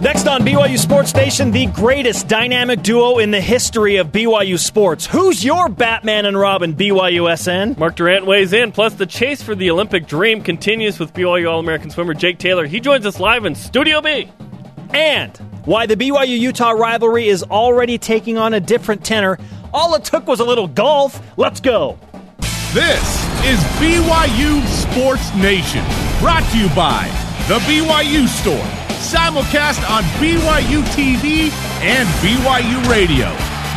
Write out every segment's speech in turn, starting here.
Next on BYU Sports Nation, the greatest dynamic duo in the history of BYU sports. Who's your Batman and Robin, BYUSN? Mark Durrant weighs in. Plus, the chase for the Olympic dream continues with BYU All American swimmer Jake Taylor. He joins us live in Studio B. And why the BYU Utah rivalry is already taking on a different tenor. All it took was a little golf. Let's go. This is BYU Sports Nation, brought to you by The BYU Store simulcast on BYU TV and BYU Radio.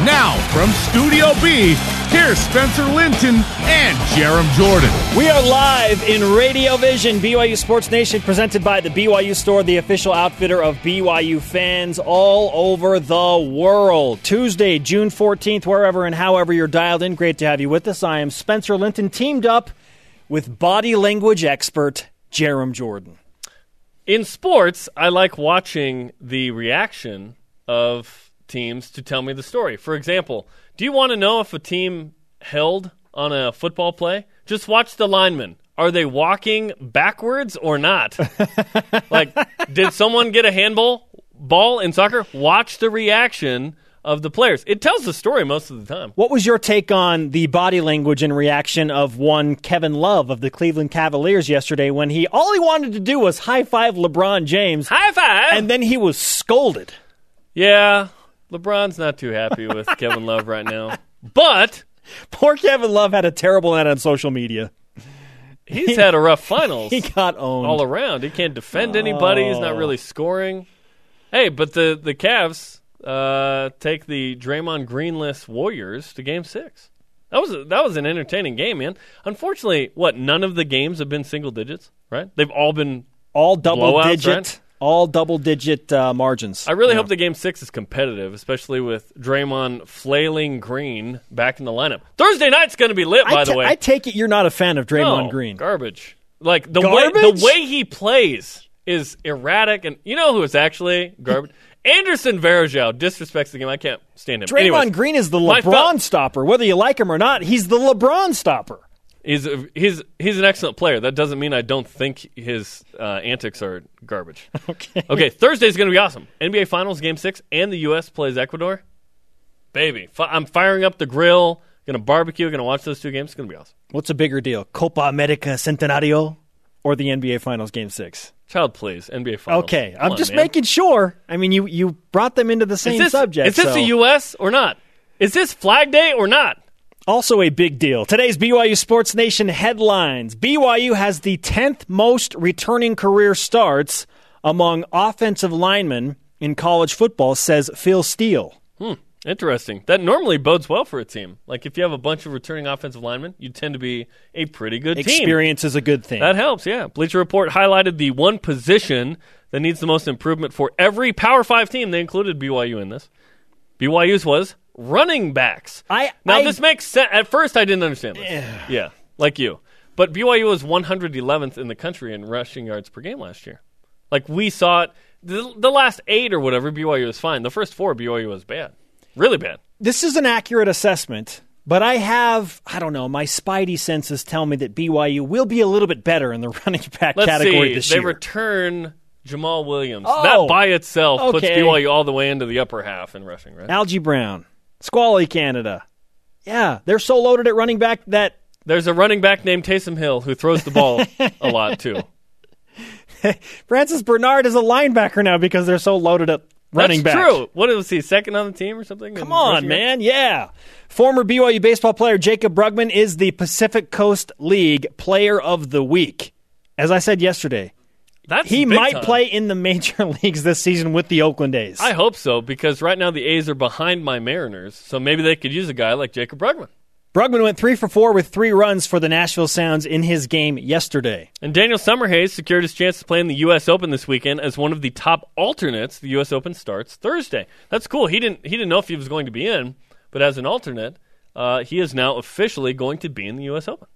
Now, from Studio B, here's Spencer Linton and Jarom Jordan. We are live in Radio Vision, BYU Sports Nation, presented by the BYU Store, the official outfitter of BYU fans all over the world. Tuesday, June 14th, wherever and however you're dialed in, great to have you with us. I am Spencer Linton, teamed up with body language expert Jarom Jordan in sports, I like watching the reaction of teams to tell me the story. For example, do you want to know if a team held on a football play? Just watch the linemen. Are they walking backwards or not? like, did someone get a handball ball in soccer? Watch the reaction of the players. It tells the story most of the time. What was your take on the body language and reaction of one Kevin Love of the Cleveland Cavaliers yesterday when he all he wanted to do was high five LeBron James? High five! And then he was scolded. Yeah, LeBron's not too happy with Kevin Love right now. But poor Kevin Love had a terrible night on social media. He's had a rough finals. He got owned all around. He can't defend anybody. He's not oh. really scoring. Hey, but the the Cavs uh, take the Draymond Greenless Warriors to Game Six. That was a, that was an entertaining game, man. Unfortunately, what none of the games have been single digits, right? They've all been all double blowouts, digit, right? all double digit uh, margins. I really yeah. hope the game six is competitive, especially with Draymond flailing Green back in the lineup. Thursday night's going to be lit, by the way. I take it you're not a fan of Draymond no, Green. Garbage. Like the garbage? way the way he plays is erratic, and you know who is actually garbage. Anderson Varejao disrespects the game. I can't stand him. Draymond Anyways, Green is the LeBron stopper. Whether you like him or not, he's the LeBron stopper. He's a, he's he's an excellent player. That doesn't mean I don't think his uh, antics are garbage. okay. Okay. Thursday's going to be awesome. NBA Finals Game Six, and the U.S. plays Ecuador. Baby, fi- I'm firing up the grill. Going to barbecue. Going to watch those two games. It's going to be awesome. What's a bigger deal, Copa America Centenario or the NBA Finals Game Six? Child, please. NBA Finals. Okay, Come I'm on, just man. making sure. I mean, you you brought them into the same is this, subject. Is this so. the U.S. or not? Is this Flag Day or not? Also, a big deal. Today's BYU Sports Nation headlines BYU has the 10th most returning career starts among offensive linemen in college football, says Phil Steele. Hmm. Interesting. That normally bodes well for a team. Like if you have a bunch of returning offensive linemen, you tend to be a pretty good Experience team. Experience is a good thing. That helps, yeah. Bleacher Report highlighted the one position that needs the most improvement for every Power 5 team. They included BYU in this. BYU's was running backs. I Now I, this makes sense. At first I didn't understand this. Yeah. yeah, like you. But BYU was 111th in the country in rushing yards per game last year. Like we saw it the, the last 8 or whatever BYU was fine. The first 4 BYU was bad. Really bad. This is an accurate assessment, but I have, I don't know, my spidey senses tell me that BYU will be a little bit better in the running back Let's category see. this they year. return Jamaal Williams. Oh, that by itself puts okay. BYU all the way into the upper half in rushing, right? Algie Brown, Squally Canada. Yeah, they're so loaded at running back that There's a running back named Taysom Hill who throws the ball a lot too. Francis Bernard is a linebacker now because they're so loaded at running That's back. true. What was he second on the team or something? Come on, man. Yeah. Former BYU baseball player Jaycob Brugman is the Pacific Coast League Player of the Week. As I said yesterday, That's he might time. play in the major leagues this season with the Oakland A's. I hope so because right now the A's are behind my Mariners, so maybe they could use a guy like Jaycob Brugman. Brugman went three for four with three runs for the Nashville Sounds in his game yesterday. And Daniel Summerhays secured his chance to play in the U.S. Open this weekend as one of the top alternates. The U.S. Open starts Thursday. That's cool. He didn't he didn't know if he was going to be in, but as an alternate, uh, he is now officially going to be in the U.S. Open.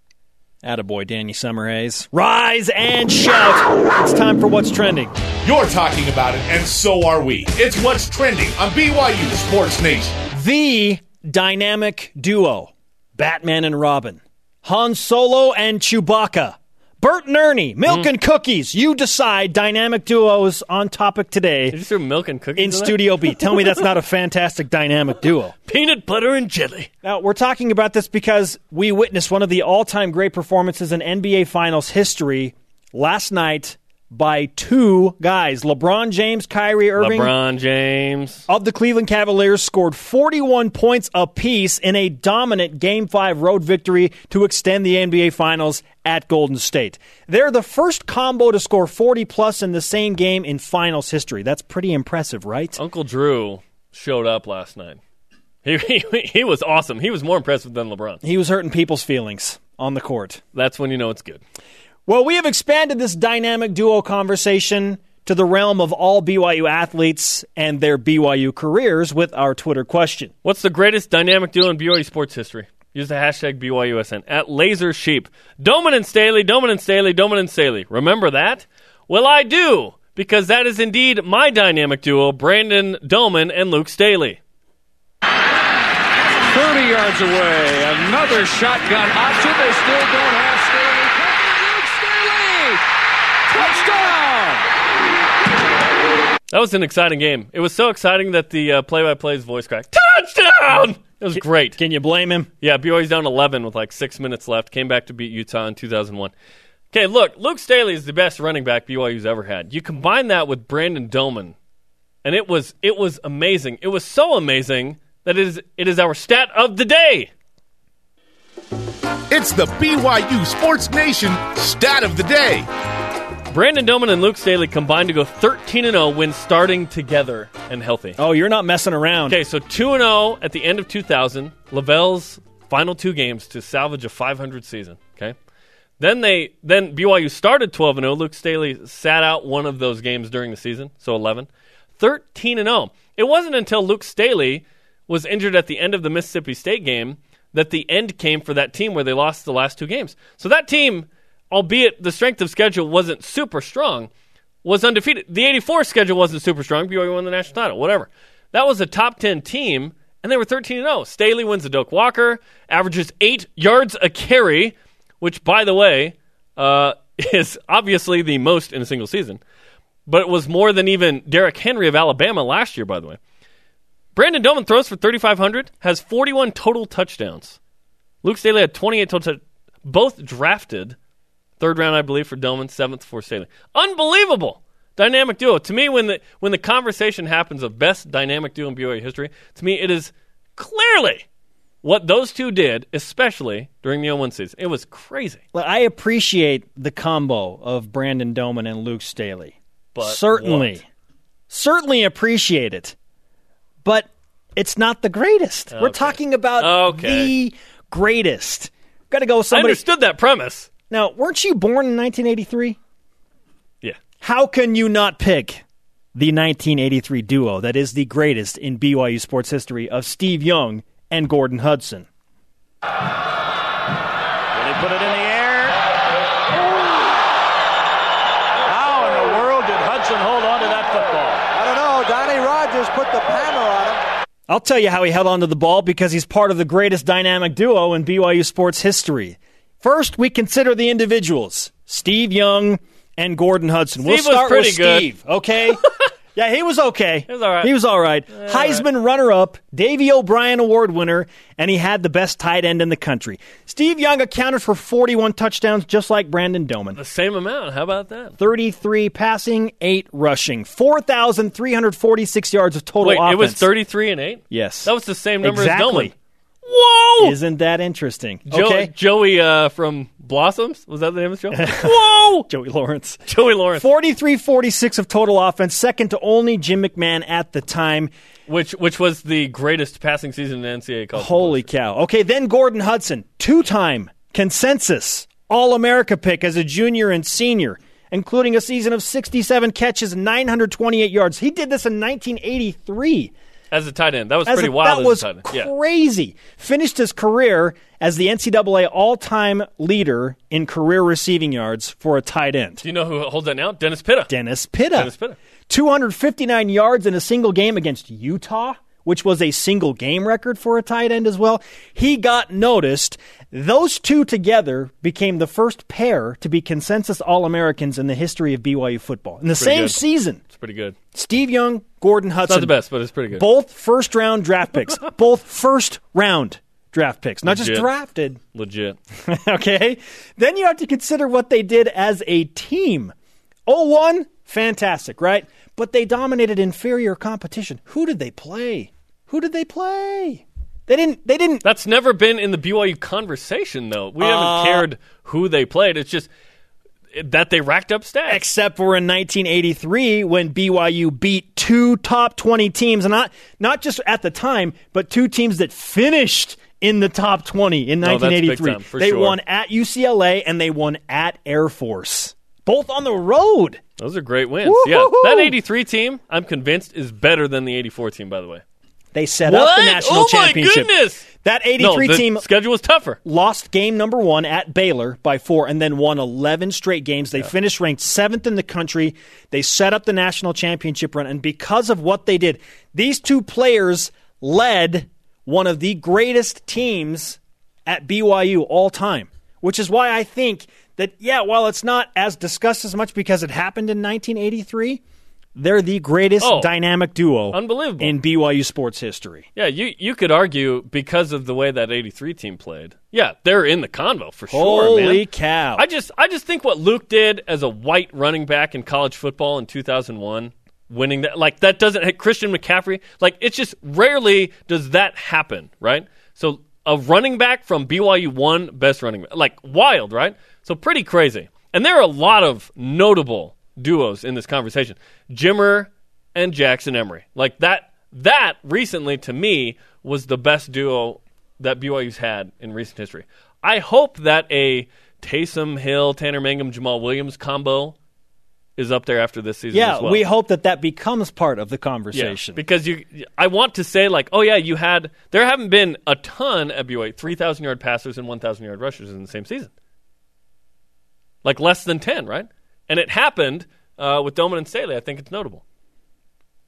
Attaboy, Danny Summerhays. Rise and shout. It's time for What's Trending. You're talking about it, and so are we. It's what's trending on BYU Sports Nation. The dynamic duo, Batman and Robin. Han Solo and Chewbacca. Bert and Ernie, milk Mm-hmm. and cookies. You decide. Dynamic duos on topic today Did you milk and cookies in? Studio B. Tell me that's not a fantastic dynamic duo. Peanut butter and jelly. Now, we're talking about this because we witnessed one of the all time great performances in NBA Finals history last night by two guys LeBron James, Kyrie Irving. LeBron James. Of the Cleveland Cavaliers scored 41 points apiece in a dominant Game 5 road victory to extend the NBA Finals at Golden State. They're the first combo to score 40 plus in the same game in Finals history. That's pretty impressive, right? Uncle Drew showed up last night. He, he, he was awesome. He was more impressive than LeBron. He was hurting people's feelings on the court. That's when you know it's good. Well, we have expanded this dynamic duo conversation to the realm of all BYU athletes and their BYU careers with our Twitter question. What's the greatest dynamic duo in BYU sports history? Use the hashtag BYUSN at Laser Sheep. Doman and Staley, Doman and Staley, Doman and Staley. Remember that? Well, I do, because that is indeed my dynamic duo, Brandon Doman and Luke Staley. 30 yards away. Another shotgun option. They still don't have Staley. Luke Staley. Touchdown. That was an exciting game. It was so exciting that the uh, play-by-play's voice cracked. Touchdown! It was great. Can you blame him? Yeah, BYU's down 11 with like six minutes left. Came back to beat Utah in 2001. Okay, look, Luke Staley is the best running back BYU's ever had. You combine that with Brandon Doman, and it was it was amazing. It was so amazing that it is it is our stat of the day. It's the BYU Sports Nation stat of the day. Brandon Doman and Luke Staley combined to go 13 and 0 when starting together and healthy. Oh, you're not messing around. Okay, so 2 and 0 at the end of 2000, LaVell's final two games to salvage a 500 season, okay? Then they then BYU started 12 and 0. Luke Staley sat out one of those games during the season, so 11. 13 and 0. It wasn't until Luke Staley was injured at the end of the Mississippi State game that the end came for that team where they lost the last two games. So that team, albeit the strength of schedule wasn't super strong, was undefeated. The 84 schedule wasn't super strong. BYU won the national title, whatever. That was a top 10 team, and they were 13 0. Staley wins the Doak Walker, averages eight yards a carry, which, by the way, uh, is obviously the most in a single season. But it was more than even Derrick Henry of Alabama last year, by the way. Brandon Doman throws for 3,500, has 41 total touchdowns. Luke Staley had 28 total, both drafted third round, I believe, for Doman, seventh for Staley. Unbelievable dynamic duo. To me, when the when the conversation happens of best dynamic duo in BYU history, to me it is clearly what those two did, especially during the 01 season. It was crazy. Well, I appreciate the combo of Brandon Doman and Luke Staley. But certainly, what? certainly appreciate it. But it's not the greatest. We're talking about Okay. the greatest. Got to go with I somebody. understood that premise. Now, weren't you born in 1983? Yeah. How can you not pick the 1983 duo that is the greatest in BYU sports history of Steve Young and Gordon Hudson? Will he put it in the air? How in the world did Hudson hold on to that football? I don't know. Donnie Rogers put the hammer on him. I'll tell you how he held onto the ball because he's part of the greatest dynamic duo in BYU sports history. First, we consider the individuals Steve Young and Gordon Hudson. we'll Steve was start pretty with good. Steve, okay? yeah, he was okay. He was all right. He was all right. Heisman runner up, Davy O'Brien Award winner, and he had the best tight end in the country. Steve Young accounted for 41 touchdowns, just like Brandon Doman. The same amount. How about that? 33 passing, 8 rushing, 4,346 yards of total Wait, offense. it was 33 and 8? Yes. That was the same number Exactly. as Doman. Whoa! Isn't that interesting? Jo- okay. Joey uh, from Blossoms? Was that the name of the show? Whoa! Joey Lawrence. Joey Lawrence. 43 46 of total offense, second to only Jim McMahon at the time. Which which was the greatest passing season in NCAA college. Holy football. cow. Okay, then Gordon Hudson, two time consensus All America pick as a junior and senior, including a season of 67 catches, 928 yards. He did this in 1983. As a tight end. That was As pretty a- wild That as was a tight end. Yeah. crazy. Finished his career as the NCAA all time leader in career receiving yards for a tight end. Do you know who holds that now? Dennis Pitta. Dennis Pitta. Dennis Pitta. 259 yards in a single game against Utah which was a single game record for a tight end as well. He got noticed. Those two together became the first pair to be consensus All Americans in the history of BYU football. In the same good. season, It's pretty good. Steve Young, Gordon Hudson. Not the best, but it's pretty good. Both first round draft picks. Both first round draft picks. Not just drafted. Legit. okay? Then you have to consider what they did as a team. 0-1, fantastic, right? But they dominated inferior competition. Who did they play? Who did they play? They didn't they didn't That's never been in the BYU conversation, though. We Uh, haven't cared who they played. It's just that they racked up stats. except for in 1983 when BYU beat two top 20 teams and not not just at the time, but two teams that finished in the top 20 in Oh, 1983. time, they sure. won at UCLA and they won at Air Force. Both on the road. Those are great wins. Woo-hoo-hoo. Yeah, that 83 team, I'm convinced, is better than the 84 team, by the way. They set up the national oh championship. my goodness! That No, 83 the team schedule was tougher. lost game number one at Baylor by four and then won 11 straight games. They finished ranked seventh in the country. They set up the national championship run. And because of what they did, these two players led one of the greatest teams at BYU all time, which is why I think that, yeah, while it's not as discussed as much because it happened in 1983, they're the greatest Oh, dynamic duo unbelievable. in BYU sports history. Yeah, you you could argue because of the way that 83 team played. Yeah, they're in the convo for sure, Holy man. cow. I just I just think what Luke did as a white running back in college football in 2001, winning that like that doesn't hit Christian McCaffrey. Like it's just rarely does that happen, right? So a running back from BYU won best running back. Like wild, right? So pretty crazy. And there are a lot of notable duos in this conversation. Jimmer and Jackson Emery. Like that that recently to me was the best duo that BYU's had in recent history. I hope that a Taysom Hill, Tanner Mangum, Jamaal Williams combo is up there after this season Yeah, as well. we hope that that becomes part of the Yeah, conversation. because you, I want to say like, oh yeah, you had there haven't been a ton at BYU, three thousand yard passers and one thousand yard rushers in the same season, like less than ten, right? And it happened uh, with Doman and Staley. I think it's notable.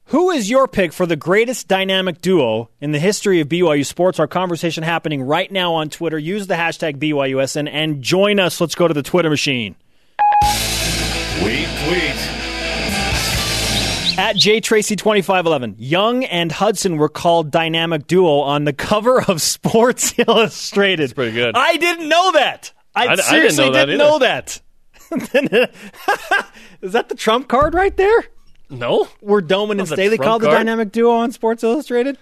Who is your pick for the greatest dynamic duo in the history of BYU sports? Our conversation happening right now on Twitter. Use the hashtag BYUSN and join us. Let's go to the Twitter machine. Tweet, tweet. At JTracy2511, Young and Hudson were called dynamic duo on the cover of Sports Illustrated. That's pretty good. I didn't know that. I, I d- I didn't seriously know that didn't either. know that. Uh, is that the trump card right there? No, Were Doman and Staley called the card? dynamic duo on Sports Illustrated?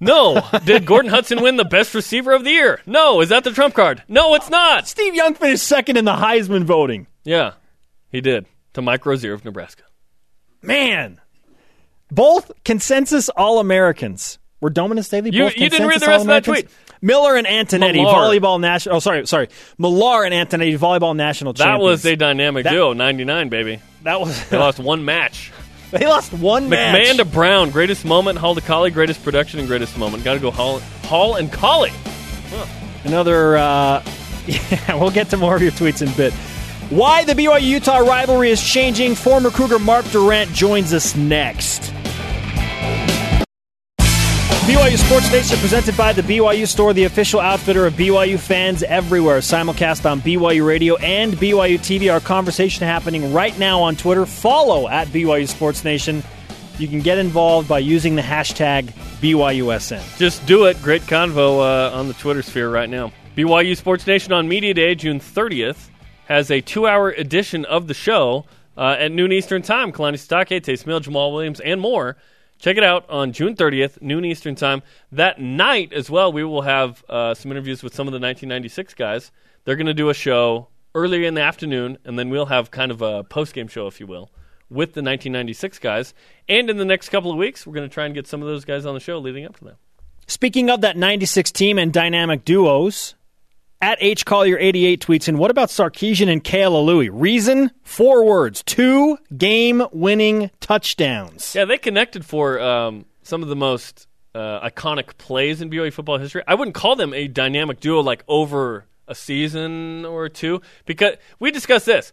no. Did Gordon Hudson win the best receiver of the year? No. Is that the trump card? No, it's not. Steve Young finished second in the Heisman voting. Yeah, he did to Mike Rozier of Nebraska. Man, both consensus All Americans were Doman and Staley. You- both you didn't read the rest of that All-Americans? Miller and Antonetti, Millar. volleyball national. Oh, sorry, sorry. Millar and Antonetti, volleyball national That champions. was a dynamic That- duo, ninety nine, baby. that was. They lost one match. they lost one match. McMahon to Brown, greatest moment. Hall to Collie, greatest production and greatest moment. Got to go Hall, Hall and Collie. Another. Uh, yeah, we'll get to more of your tweets in a bit. Why the BYU Utah rivalry is changing. Former Cougar Mark Durrant joins us next. BYU Sports Nation presented by the BYU Store, the official outfitter of BYU fans everywhere. Simulcast on BYU Radio and BYU TV. Our conversation happening right now on Twitter. Follow at BYU Sports Nation. You can get involved by using the hashtag BYUSN. Just do it. Great convo uh, on the Twitter sphere right now. BYU Sports Nation on Media Day, June 30th, has a two hour edition of the show uh, at noon Eastern Time. Kalani Sitake, Taysom Hill, Jamaal Williams, and more. Check it out on June 30th, noon Eastern Time. That night as well, we will have uh, some interviews with some of the 1996 guys. They're going to do a show earlier in the afternoon, and then we'll have kind of a post game show, if you will, with the 1996 guys. And in the next couple of weeks, we're going to try and get some of those guys on the show leading up to that. Speaking of that 96 team and dynamic duos, at H Collier 88 tweets in, what about Sarkisian and Kealaluhi? Reason? Four words. Two game winning touchdowns. Yeah, they connected for um, some of the most uh, iconic plays in BYU football history. I wouldn't call them a dynamic duo like over a season or two because we discussed this.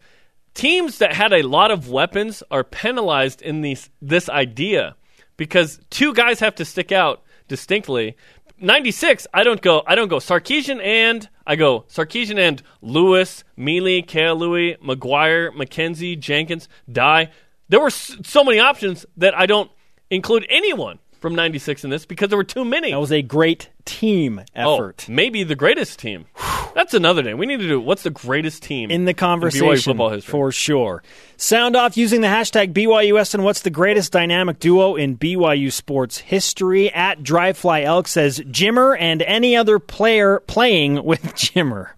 Teams that had a lot of weapons are penalized in these, this idea because two guys have to stick out distinctly. 96, I don't go I don't go Sarkisian and I go Sarkisian and Lewis, Mili, Louis, McGuire, McKenzie, Jenkins, Dye. There were so many options that I don't include anyone from 96 in this because there were too many. That was a great team Oh, effort. maybe the greatest team. That's another name. We need to do what's the greatest team in the BYU conversation football history. for sure. Sound off using the hashtag BYUSN what's the greatest dynamic duo in BYU sports history? At Dryfly Elk says Jimmer and any other player playing with Jimmer.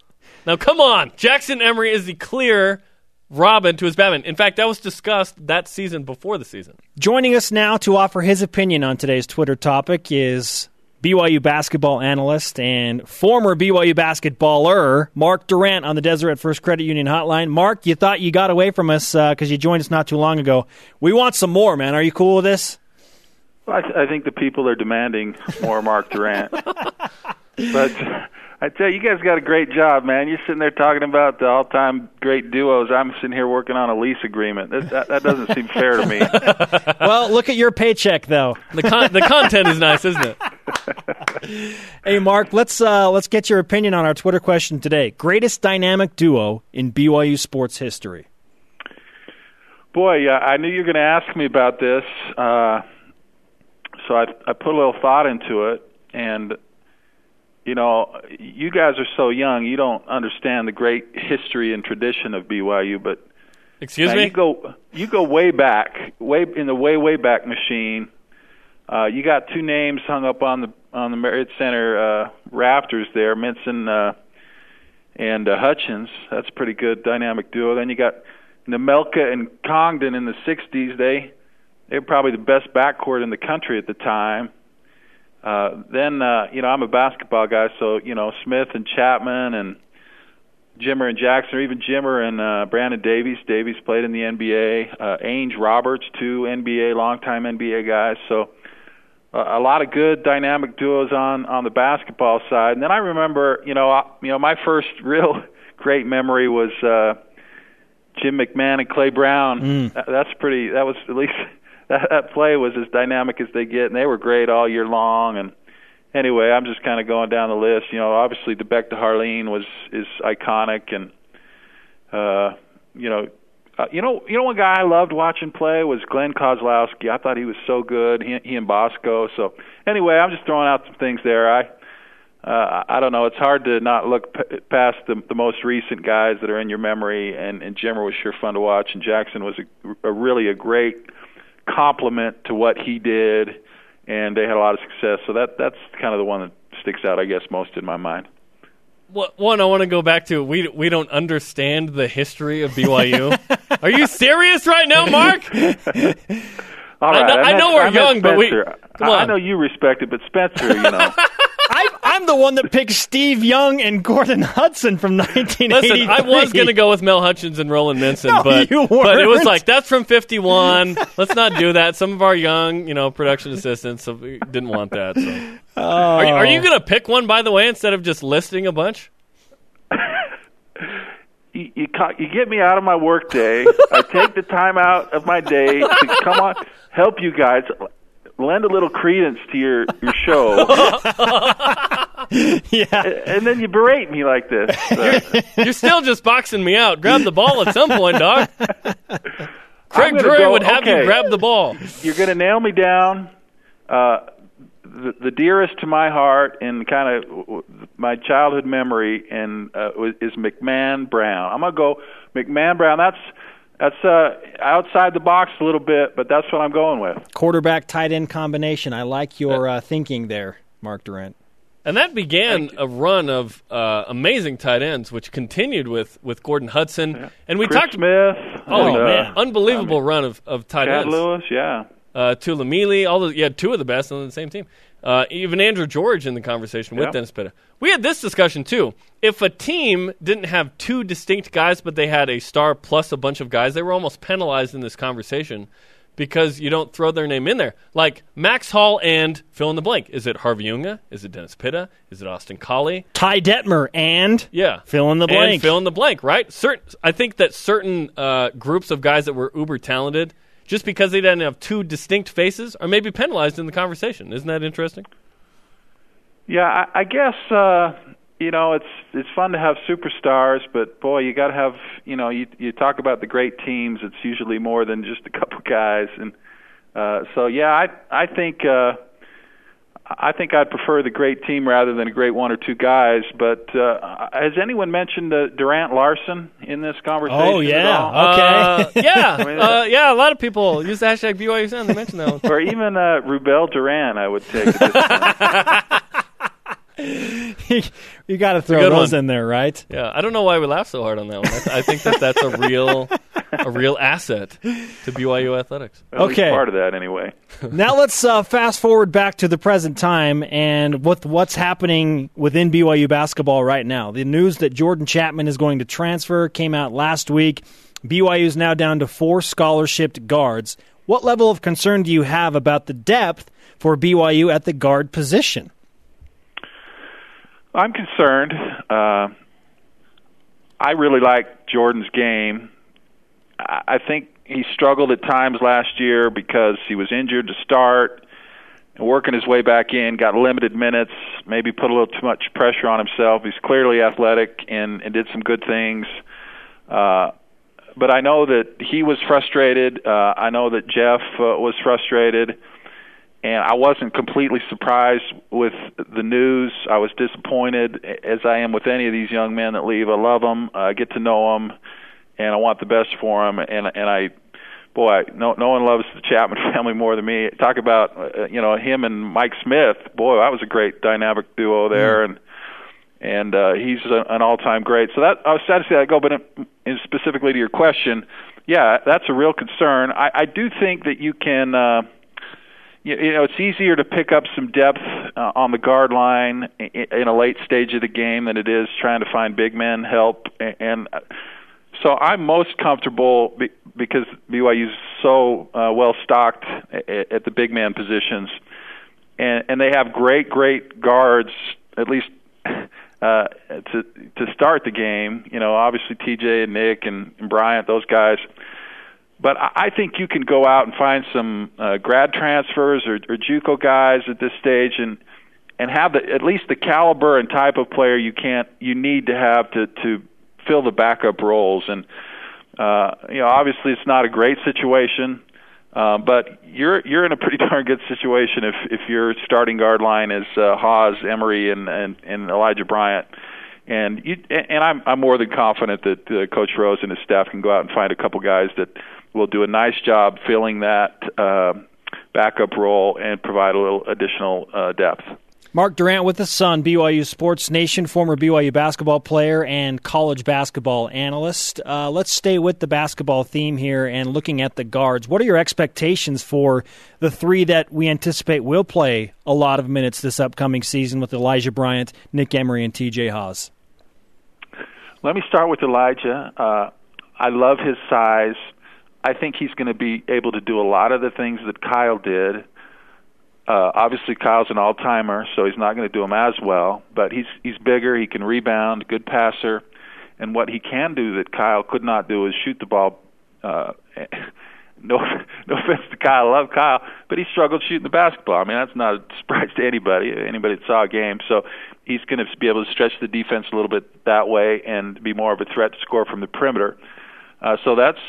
Now, come on. Jackson Emery is the clear Robin to his Batman. In fact, that was discussed that season before the season. Joining us now to offer his opinion on today's Twitter topic is BYU basketball analyst and former BYU basketballer Mark Durrant on the Deseret First Credit Union Hotline. Mark, you thought you got away from us uh, because you joined us not too long ago. We want some more, man. Are you cool with this? Well, I, th- I think the people are demanding more Mark Durrant. but I tell you, you guys got a great job, man. You're sitting there talking about the all-time great duos. I'm sitting here working on a lease agreement. That, that, that doesn't seem fair to me. well, look at your paycheck, though. The con- the content is nice, isn't it? Hey, Mark, let's uh, let's get your opinion on our Twitter question today. Greatest dynamic duo in BYU sports history. Boy, yeah, I knew you were going to ask me about this, uh, so I, I put a little thought into it. And you know, you guys are so young, you don't understand the great history and tradition of BYU. But Excuse now, me? you go you go way back, way in the way way back machine. Uh, you got two names hung up on the on the Marriott Center uh, rafters there, Minson uh, and uh, Hutchins. That's a pretty good dynamic duo. Then you got Nemelka and Congdon in the '60s. They they were probably the best backcourt in the country at the time. Uh, then uh, you know I'm a basketball guy, so you know Smith and Chapman and Jimmer and Jackson, or even Jimmer and uh, Brandon Davies. Davies played in the NBA. Uh, Ainge Roberts, two NBA, longtime NBA guys. So uh, a lot of good dynamic duos on on the basketball side. And then I remember, you know, I, you know, my first real great memory was uh, Jim McMahon and Clay Brown. That, that's pretty. That was at least that, that play was as dynamic as they get, and they were great all year long. And anyway, I'm just kind of going down the list. You know, obviously the Beck to Harline was is iconic, and uh, you know, uh, you know, you know, one guy I loved watching play was Glenn Kozlowski. I thought he was so good. He, he and Bosco. So anyway, I'm just throwing out some things there. I. Uh, I don't know. It's hard to not look p- past the, the most recent guys that are in your memory, and, and Jimmer was sure fun to watch, and Jackson was a, a really a great complement to what he did, and they had a lot of success. So that that's kind of the one that sticks out, I guess, most in my mind. Wha- One, I want to go back to we we don't understand the history of BYU. Are you serious right now, Mark? All I know- I know we're meant young, but we- come I, I know you respect it, but Spencer, you know. I'm, I'm the one that picked Steve Young and Gordon Hudson from 1983. Listen, I was going to go with Mel Hutchins and Roland Minson, No, but you but it was like that's from '51. Let's not do that. Some of our young, you know, production assistants didn't want that. So. Oh. Are, you, are you going to pick one, by the way, instead of just listing a bunch? you, you, you get me out of my work day. I take the time out of my day to come on, help you guys, lend a little credence to your your show, yeah. and then you berate me like this. Uh, You're still just boxing me out. Grab the ball at some point, dog. Craig I'm Drury go- would have you grab the ball. you're going to nail me down. Uh, the, the dearest to my heart and kind of my childhood memory and uh, is McMahon Brown. I'm going to go McMahon Brown. That's that's uh, outside the box a little bit, but that's what I'm going with. Quarterback tight end combination. I like your uh, thinking there, Mark Durrant. And that began a run of uh, amazing tight ends, which continued with, with Gordon Hudson. And we Chris talked. Smith. Oh, and, uh, man. Unbelievable run of, of tight Chad ends. Lewis. Yeah. uh, Tulamili, all the you had two of the best on the same team. Uh, even Andrew George in the conversation with Yep. Dennis Pitta. We had this discussion too. If a team didn't have two distinct guys, but they had a star plus a bunch of guys, they were almost penalized in this conversation because you don't throw their name in there. Like Max Hall and fill in the blank. Is it Harvey Unga? Is it Dennis Pitta? Is it Austin Collie? Ty Detmer and Yeah. Fill in the And blank. fill in the blank, right? Certain, I think that certain uh, groups of guys that were uber talented, just because they didn't have two distinct faces, are maybe penalized in the conversation. Isn't that interesting? Yeah, I, I guess uh, you know it's it's fun to have superstars, but boy, you got to have you know you you talk about the great teams. It's usually more than just a couple guys, and uh, so yeah, I I think. Uh, I think I'd prefer the great team rather than a great one or two guys. But uh, has anyone mentioned uh, Durant Larson in this conversation? Oh yeah, okay, uh, yeah, uh, yeah. A lot of people use the hashtag BYUSN. They mentioned that one, or even uh, Rubel Durant. I would take. you got to throw those one. in there, right? Yeah, I don't know why we laugh so hard on that one. I, I think that that's a real, a real asset to BYU athletics. At okay, part of that anyway. now let's uh, fast forward back to the present time and with what's happening within BYU basketball right now. The news that Jordan Chapman is going to transfer came out last week. BYU is now down to four scholarship guards. What level of concern do you have about the depth for BYU at the guard position? I'm concerned. Uh, I really like Jordan's game. I think he struggled at times last year because he was injured to start and working his way back in, got limited minutes, maybe put a little too much pressure on himself. He's clearly athletic and, and did some good things. Uh, but I know that he was frustrated. Uh, I know that Jeff uh, was frustrated and I wasn't completely surprised with the news. I was disappointed, as I am with any of these young men that leave. I love them, I get to know them, and I want the best for them. And and I, boy, no no one loves the Chapman family more than me. Talk about uh, you know him and Mike Smith. Boy, that was a great dynamic duo there, mm. and and uh, he's a, an all-time great. So that I was sad to see that go. But in, in specifically to your question, yeah, that's a real concern. I, I do think that you can. Uh, you know, it's easier to pick up some depth uh, on the guard line in a late stage of the game than it is trying to find big men help. And so I'm most comfortable because BYU is so uh, well stocked at the big man positions, and and they have great great guards at least. Uh, to to start the game, you know, obviously TJ and Nick and, and Bryant, those guys but I think you can go out and find some uh, grad transfers or, or JUCO guys at this stage, and and have the, at least the caliber and type of player you can't you need to have to to fill the backup roles. And uh, you know, obviously, it's not a great situation, uh, but you're you're in a pretty darn good situation if if your starting guard line is uh, Haws, Emery, and, and and Elijah Bryant. And you, and I'm I'm more than confident that uh, Coach Rose and his staff can go out and find a couple guys that will do a nice job filling that uh, backup role and provide a little additional uh, depth. Mark Durrant with the Sun, BYU Sports Nation, former BYU basketball player and college basketball analyst. Uh, let's stay with the basketball theme here and looking at the guards. What are your expectations for the three that we anticipate will play a lot of minutes this upcoming season with Elijah Bryant, Nick Emery, and TJ Haws? Let me start with Elijah. Uh, I love his size. I think he's going to be able to do a lot of the things that Kyle did. Uh, obviously, Kyle's an all-timer, so he's not going to do them as well. But he's he's bigger. He can rebound, good passer, and what he can do that Kyle could not do is shoot the ball. Uh, no, no offense to Kyle, I love Kyle, but he struggled shooting the basketball. I mean, that's not a surprise to anybody. Anybody that saw a game, so he's going to be able to stretch the defense a little bit that way and be more of a threat to score from the perimeter. Uh, so that's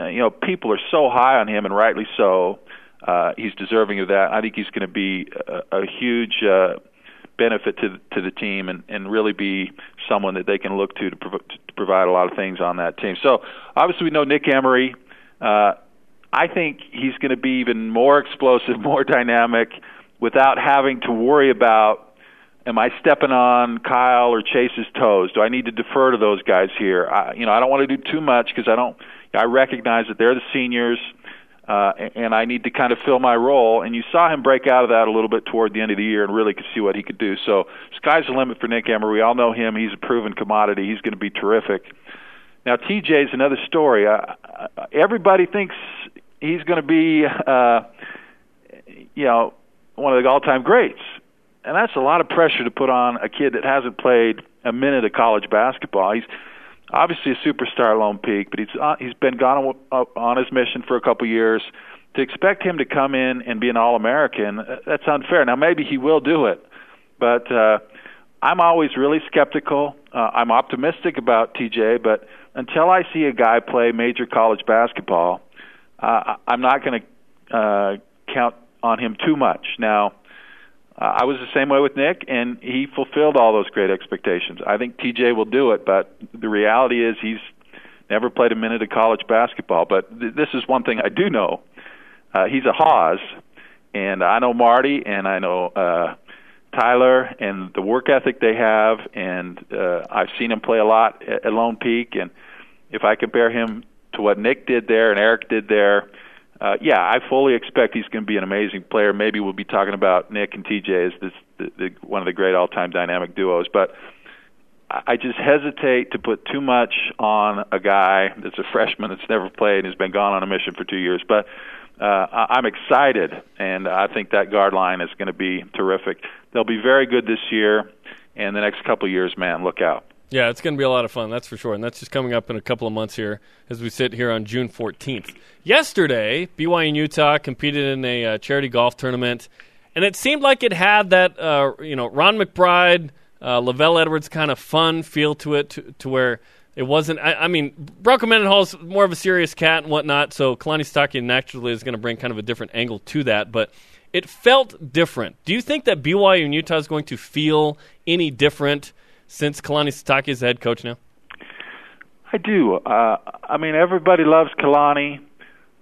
you know, people are so high on him, and rightly so. Uh, he's deserving of that. I think he's going to be a, a huge uh, benefit to to the team, and and really be someone that they can look to to, prov- to provide a lot of things on that team. So obviously, we know Nick Emery. Uh, I think he's going to be even more explosive, more dynamic, without having to worry about am I stepping on Kyle or Chase's toes? Do I need to defer to those guys here? I, you know, I don't want to do too much because I don't I recognize that they're the seniors, uh, and I need to kind of fill my role. And you saw him break out of that a little bit toward the end of the year and really could see what he could do. So sky's the limit for Nick Emery. We all know him. He's a proven commodity. He's going to be terrific. Now TJ is another story. Uh, everybody thinks he's going to be, uh, you know, one of the all-time greats, and that's a lot of pressure to put on a kid that hasn't played a minute of college basketball. He's obviously a superstar Lone Peak, but he's uh, he's been gone on, on his mission for a couple years. To expect him to come in and be an All-American, uh, that's unfair. Now maybe he will do it, but uh, I'm always really skeptical. Uh, I'm optimistic about TJ, but until I see a guy play major college basketball, uh, I'm not going to uh, count on him too much. Now, uh, I was the same way with Nick, and he fulfilled all those great expectations. I think TJ will do it, but the reality is he's never played a minute of college basketball. But th- this is one thing I do know: uh, he's a Haws, and I know Marty, and I know uh, Tyler, and the work ethic they have, and uh, I've seen him play a lot at, at Lone Peak, and if I compare him to what Nick did there and Eric did there uh, yeah, I fully expect he's going to be an amazing player. Maybe we'll be talking about Nick and TJ as this the, the, one of the great all-time dynamic duos, but I just hesitate to put too much on a guy that's a freshman that's never played and has been gone on a mission for two years. But uh, I'm excited, and I think that guard line is going to be terrific. They'll be very good this year, and the next couple of years, man, look out. Yeah, it's going to be a lot of fun, that's for sure. And that's just coming up in a couple of months here as we sit here on June 14th. Yesterday, BYU and Utah competed in a uh, charity golf tournament, and it seemed like it had that, uh, you know, Ron McBride, uh, LaVell Edwards kind of fun feel to it, to, to where it wasn't. I, I mean, Bronco Mendenhall's more of a serious cat and whatnot, so Kalani Sitake naturally is going to bring kind of a different angle to that, but it felt different. Do you think that BYU and Utah is going to feel any different? Since Kalani Sitake is the head coach now? I do. Uh, I mean, everybody loves Kalani.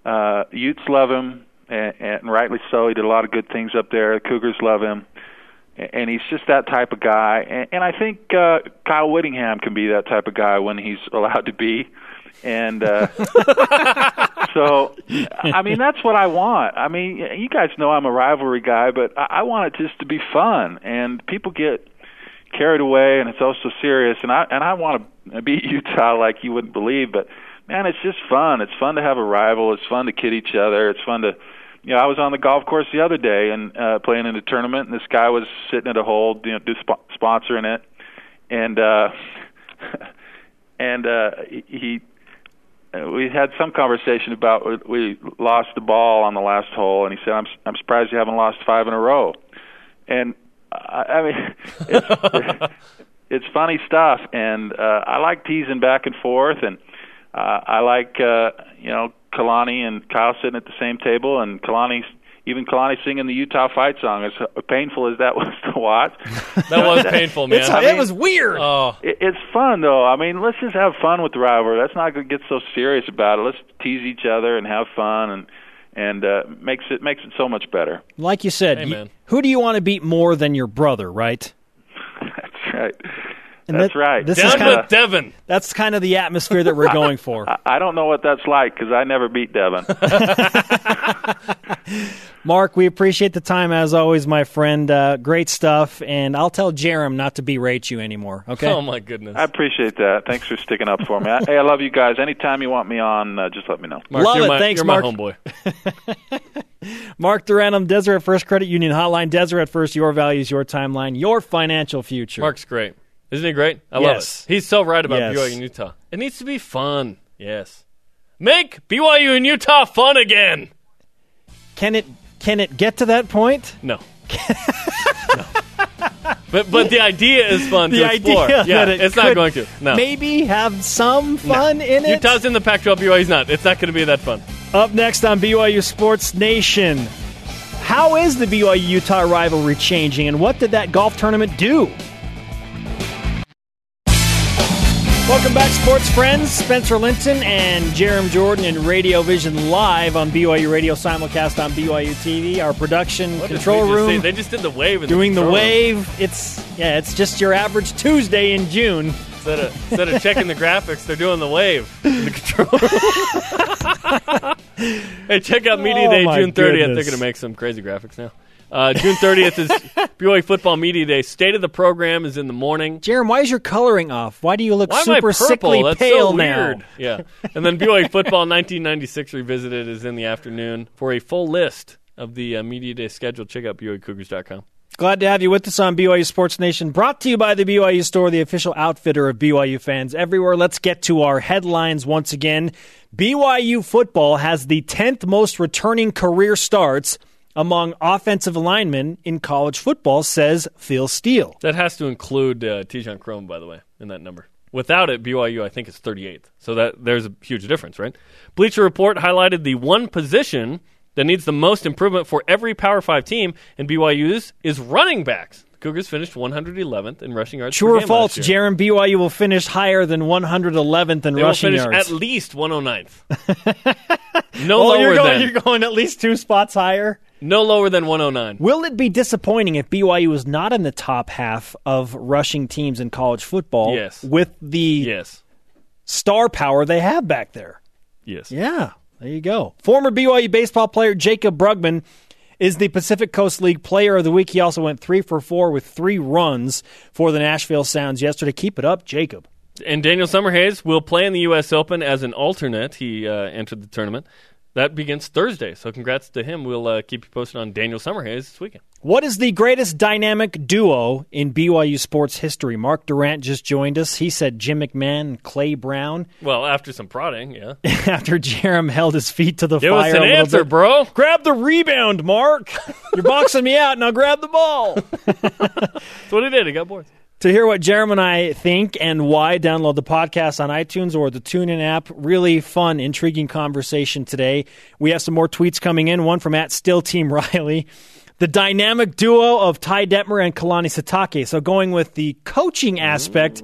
Uh, Utes love him, and, and rightly so. He did a lot of good things up there. The Cougars love him, and he's just that type of guy. And, and I think uh, Kyle Whittingham can be that type of guy when he's allowed to be. And uh, so, I mean, that's what I want. I mean, you guys know I'm a rivalry guy, but I, I want it just to be fun, and people get carried away and it's all so serious and I and I want to beat Utah like you wouldn't believe but man it's just fun. It's fun to have a rival. It's fun to kid each other. It's fun to you know I was on the golf course the other day and uh playing in a tournament and this guy was sitting at a hole you know sp- sponsoring it and uh and uh he we had some conversation about we lost the ball on the last hole and he said I'm I'm surprised you haven't lost five in a row. And I mean, it's, it's funny stuff, and uh, I like teasing back and forth, and uh, I like uh, you know Kalani and Kyle sitting at the same table, and Kalani even Kalani singing the Utah fight song. As painful as that was to watch, that was painful, man. I mean, it was weird. Oh, it, it's fun though. I mean, let's just have fun with the rivalry. Let's not get so serious about it. Let's tease each other and have fun and and uh, makes it makes it so much better. Like you said, hey, you, who do you want to beat more than your brother, right? That's right. And that's that, right. This Down is kinda, with Devin. That's kind of the atmosphere that we're going for. I, I don't know what that's like because I never beat Devin. Mark, we appreciate the time as always, my friend. Uh, great stuff, and I'll tell Jarom not to berate you anymore. Okay? Oh my goodness. I appreciate that. Thanks for sticking up for me. I, hey, I love you guys. Anytime you want me on, uh, just let me know. Mark, Love you're it. My, Thanks, you're Mark. my homeboy. Mark Duranum, Deseret First Credit Union Hotline. Deseret First, your values, your timeline, your financial future. Mark's great. Isn't he great? I Yes. love it. He's so right about Yes. BYU and Utah. It needs to be fun. Yes. Make BYU and Utah fun again. can it can it get to that point? No. no. But but the idea is fun The to explore. idea yeah, it it's not going to. No. Maybe have some fun in it. Utah's in the Pac-12. BYU's not. It's not going to be that fun. Up next on BYU Sports Nation, how is the BYU Utah rivalry changing, and what did that golf tournament do? Welcome back, sports friends. Spencer Linton and Jarom Jordan in Radio Vision live on BYU Radio simulcast on BYU TV. Our production What control just room say? They just did the wave. In doing the room. wave. It's yeah, it's just your average Tuesday in June. Instead of, instead of checking the graphics, they're doing the wave in the control room. hey, check out Media Oh, Day June 30th. They're going to make some crazy graphics now. Uh, June 30th is BYU Football Media Day. State of the program is in the morning. Jarom, why is your coloring off? Why do you look Why super sickly That's pale so now? weird. Yeah. And then BYU Football 1996 Revisited is in the afternoon. For a full list of the uh, Media Day schedule, check out BYUCougars.com. Glad to have you with us on BYU Sports Nation, brought to you by the BYU Store, the official outfitter of BYU fans everywhere. Let's get to our headlines once again. BYU football has the 10th most returning career starts among offensive linemen in college football, says Phil Steele. That has to include uh, Tejan Koroma, by the way, in that number. Without it, BYU I think is 38th. So that there's a huge difference, right? Bleacher Report highlighted the one position that needs the most improvement for every Power Five team, and BYU's is running backs. The Cougars finished 111th in rushing yards. True or false. Jarom? BYU will finish higher than 111th in They will rushing finish yards. at least 109th. no oh, lower you're going, than you're going at least two spots higher. No lower than 109. Will it be disappointing if BYU is not in the top half of rushing teams in college football? Yes. With the Yes. star power they have back there. Yes. Yeah, there you go. Former BYU baseball player Jaycob Brugman is the Pacific Coast League Player of the Week. He also went three for four with three runs for the Nashville Sounds yesterday. Keep it up, Jaycob. And Daniel Summerhays will play in the U.S. Open as an alternate. He uh, entered the tournament. That begins Thursday. So congrats to him. We'll uh, keep you posted on Daniel Summerhays this weekend. What is the greatest dynamic duo in BYU sports history? Mark Durrant just joined us. He said Jim McMahon and Clay Brown Well, after some prodding, yeah. after Jarom held his feet to the Give fire. us an answer, bit. bro. Grab the rebound, Mark. You're boxing me out. Now grab the ball. That's what he did. He got bored. To hear what Jarom and I think and why, download the podcast on iTunes or the TuneIn app. Really fun, intriguing conversation today. We have some more tweets coming in. One from at Still Team Riley. The dynamic duo of Ty Detmer and Kalani Sitake. So going with the coaching aspect,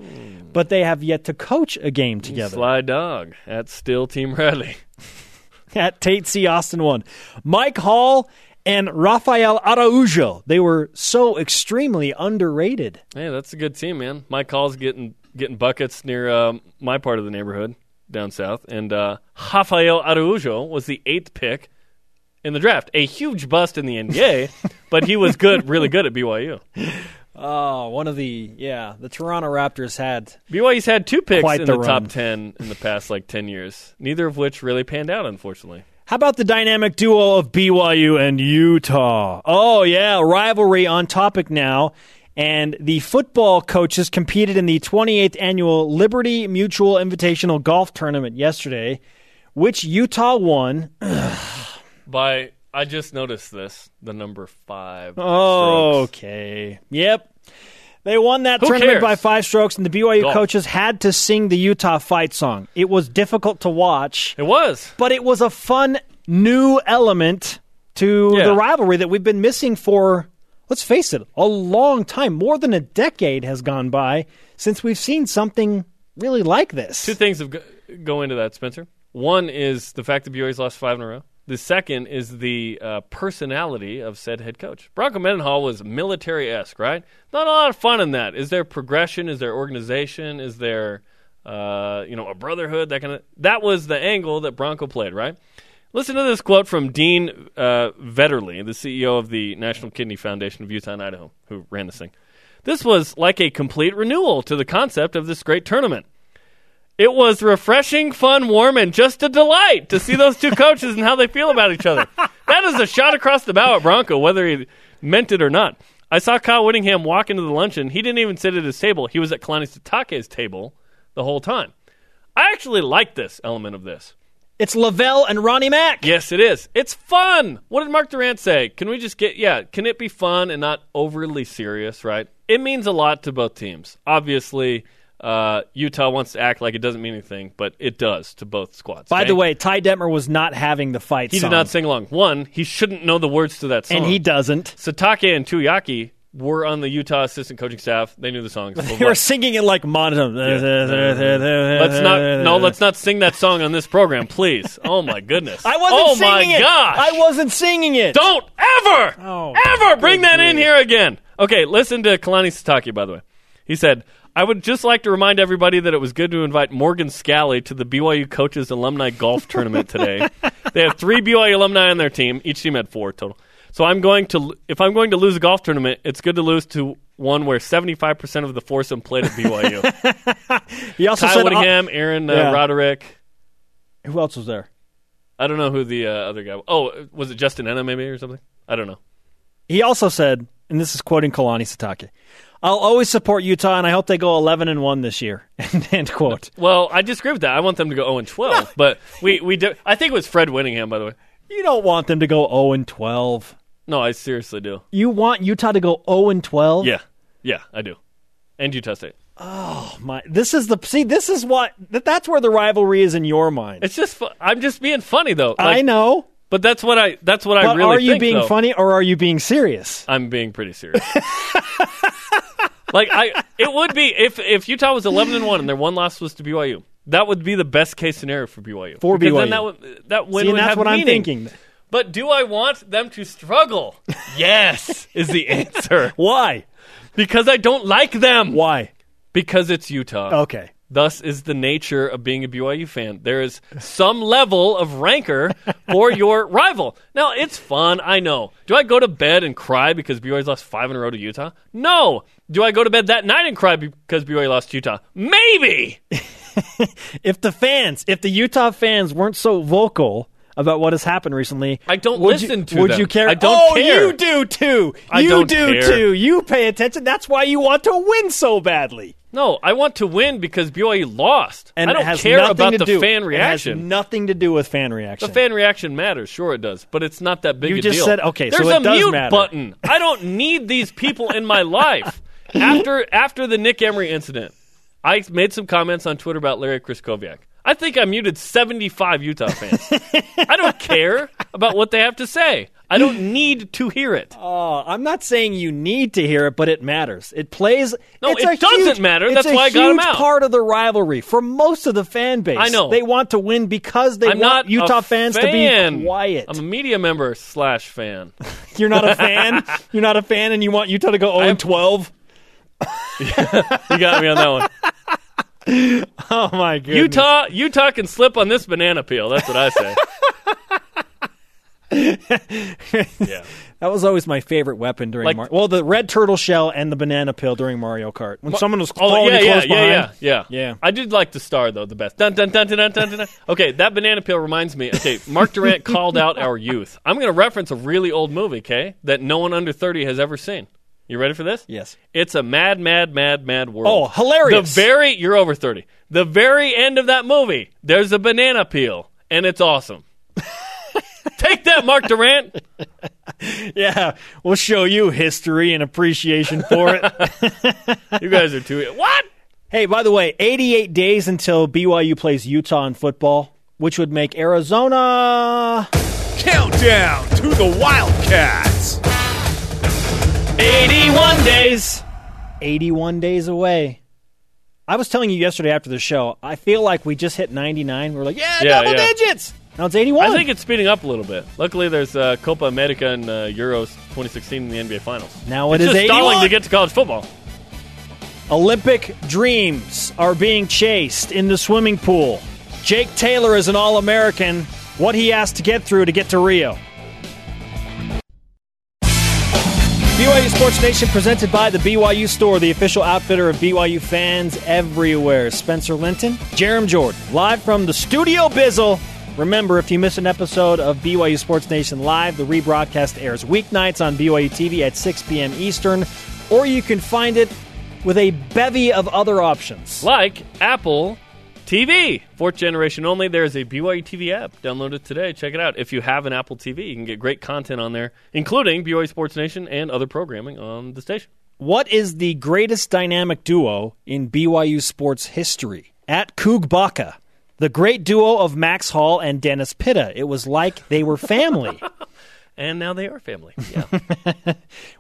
but they have yet to coach a game together. Sly Dog at Still Team Riley. at Tate C. Austin 1. Mike Hall and Rafael Araujo. They were so extremely underrated. Hey, that's a good team, man. Mike Hall's getting getting buckets near um, my part of the neighborhood down south, and uh, Rafael Araujo was the eighth pick in the draft. A huge bust in the NBA, but he was good, really good at BYU. Oh, one of the yeah, the Toronto Raptors had BYU's had two picks in the the, top ten in the past like ten years, neither of which really panned out, unfortunately. How about the dynamic duo of BYU and Utah? Oh, yeah, rivalry on topic now. And the football coaches competed in the 28th annual Liberty Mutual Invitational Golf Tournament yesterday, which Utah won. By I just noticed this, the number five. Oh, okay. Yep. They won that Who tournament cares? by five strokes, and the BYU Golf. coaches had to sing the Utah fight song. It was difficult to watch. it was. but it was a fun new element to Yeah. the rivalry that we've been missing for let's face it a long time more than a decade has gone by since we've seen something really like this Two things have go, go into that, Spencer. One is the fact that BYU's lost five in a row. The second is the uh, personality of said head coach. Bronco Mendenhall was military esque, right? Not a lot of fun in that. Is there progression? Is there organization? Is there, uh, you know, a brotherhood? That kind of. That was the angle that Bronco played, right? Listen to this quote from Dean uh, Vetterly, the CEO of the National Kidney Foundation of Utah and Idaho, who ran this thing. This was like a complete renewal to the concept of this great tournament. It was refreshing, fun, warm, and just a delight to see those two coaches and how they feel about each other. That is a shot across the bow at Bronco, whether he meant it or not. I saw Kyle Whittingham walk into the luncheon. He didn't even sit at his table. He was at Kalani Sitake's table the whole time. I actually like this element of this. it's LaVell and ronnie mack Yes, it is. It's fun. What did Mark Durrant say? Can we just get, yeah, can it be fun and not overly serious, right? It means a lot to both teams. Obviously, uh, Utah wants to act like it doesn't mean anything, but it does to both squads. by okay? the way ty detmer was not having the fight he song did not sing along. One, he shouldn't know the words to that song. and he doesn't Sitake and Tuiaki were on the Utah assistant coaching staff. They knew the songs. they were singing it like monotone Let's not no. Let's not sing that song on this program, please. Oh my goodness. i wasn't Oh singing my it gosh. i wasn't singing it Don't ever, Oh, ever bring that in here again. Okay, listen to Kalani Sitake, by the way. He said, I would just like to remind everybody that it was good to invite Morgan Scalley to the BYU Coaches Alumni Golf Tournament today. they have three BYU alumni on their team. Each team had four total. So I'm going to, if I'm going to lose a golf tournament, it's good to lose to one where 75% of the foursome played at BYU. he also Kyle said Whittingham, Aaron uh, Yeah. Roderick. who else was there I don't know who the uh, other guy. Oh, was it Justin Ena maybe or something? I don't know. He also said, and this is quoting Kalani Sitake, I'll always support Utah, and I hope they go 11 and 1 this year. End quote. Well, I disagree with that. I want them to go 0 and 12. But we we do, I think it was Fred Whittingham, by the way. You don't want them to go 0 and 12. No, I seriously do. You want Utah to go 0 and 12? Yeah, yeah, I do. And Utah State. Oh my, this is the see. This is what that, that's where the rivalry is in your mind. It's just fu- I'm just being funny though. I know, but that's what I that's what I really are you think, being though. funny or are you being serious? I'm being pretty serious. like I, it would be if if Utah was 11 and one and their one loss was to BYU. That would be the best case scenario for BYU. For because BYU. then that would that win See, would that's have what I'm thinking. But do I want them to struggle? yes, is the answer. Why? Because I don't like them. Why? Because it's Utah. Okay. Thus is the nature of being a BYU fan. There is some level of rancor for your rival. Now, it's fun, I know. Do I go to bed and cry because BYU's lost five in a row to Utah? No. Do I go to bed that night and cry because BYU lost to Utah? Maybe. If the fans, if the Utah fans weren't so vocal about what has happened recently, I don't would listen you, to Would them. you care? I don't oh, care. you do too. I you do care. too. You pay attention. That's why you want to win so badly. No, I want to win because BYU lost. And I don't care about the do- fan It reaction. has nothing to do with fan reaction. The fan reaction matters, sure it does, but it's not that big You a deal. You just deal. said- okay, so There's it a mute matter. button. I don't need these people in my life. After after the Nick Emery incident, I made some comments on Twitter about Larry Krystkowiak. I think I muted 75 Utah fans. I don't care about what they have to say. I don't need to hear it. Oh, I'm not saying you need to hear it, but it matters. It plays. No, it doesn't huge- matter. That's why I got huge out. part of the rivalry for most of the fan base. I know. they want to win because they I'm want Utah fans to fan. be quiet. I'm a media member slash fan. You're not a fan. You're not a fan, and you want Utah to go 0 and 12. You got me on that one. Oh my god! Utah, Utah can slip on this banana peel. That's what I say. Yeah. That was always my favorite weapon during Like- Mar- well, the red turtle shell and the banana peel during Mario Kart. When someone was Oh yeah, yeah, close yeah, behind. yeah, yeah, Yeah. I did like the star though, the best. Dun dun dun dun dun dun. dun, dun. Okay, that banana peel reminds me. Okay, Mark Durrant called out our youth. I'm going to reference a really old movie, okay, that no one under 30 has ever seen. You ready for this? Yes. It's a mad, mad, mad, mad world. Oh, hilarious. The very you're over 30. The very end of that movie, there's a banana peel, and it's awesome. Take that, Mark Durrant. Yeah, we'll show you history and appreciation for it. You guys are too. What? hey, by the way, 88 days until BYU plays Utah in football, which would make Arizona Countdown to the Wildcats. 81 days. 81 days away. I was telling you yesterday after the show, I feel like we just hit 99. We're like, yeah, Yeah, double yeah. digits. Now it's 81. I think it's speeding up a little bit. Luckily, there's uh, Copa America and uh, Euros 2016 in the NBA Finals. now it it's is just 81. stalling to get to college football. Olympic dreams are being chased in the swimming pool. Jake Taylor is an All American. What he has to get through to get to Rio. BYU Sports Nation presented by the BYU Store, the official outfitter of BYU fans everywhere. Spencer Linton, Jarom Jordan, live from the Studio Bizzle. Remember, if you miss an episode of BYU Sports Nation Live, the rebroadcast airs weeknights on BYU TV at 6 p.m. Eastern, or you can find it with a bevy of other options. Like Apple TV, fourth generation only. There's a BYU TV app. Download it today. Check it out. If you have an Apple TV, you can get great content on there, including BYU Sports Nation and other programming on the station. What is the greatest dynamic duo in BYU sports history? At Coog Baca, the great duo of Max Hall and Dennis Pitta. It was like they were family. And now they are family. Yeah.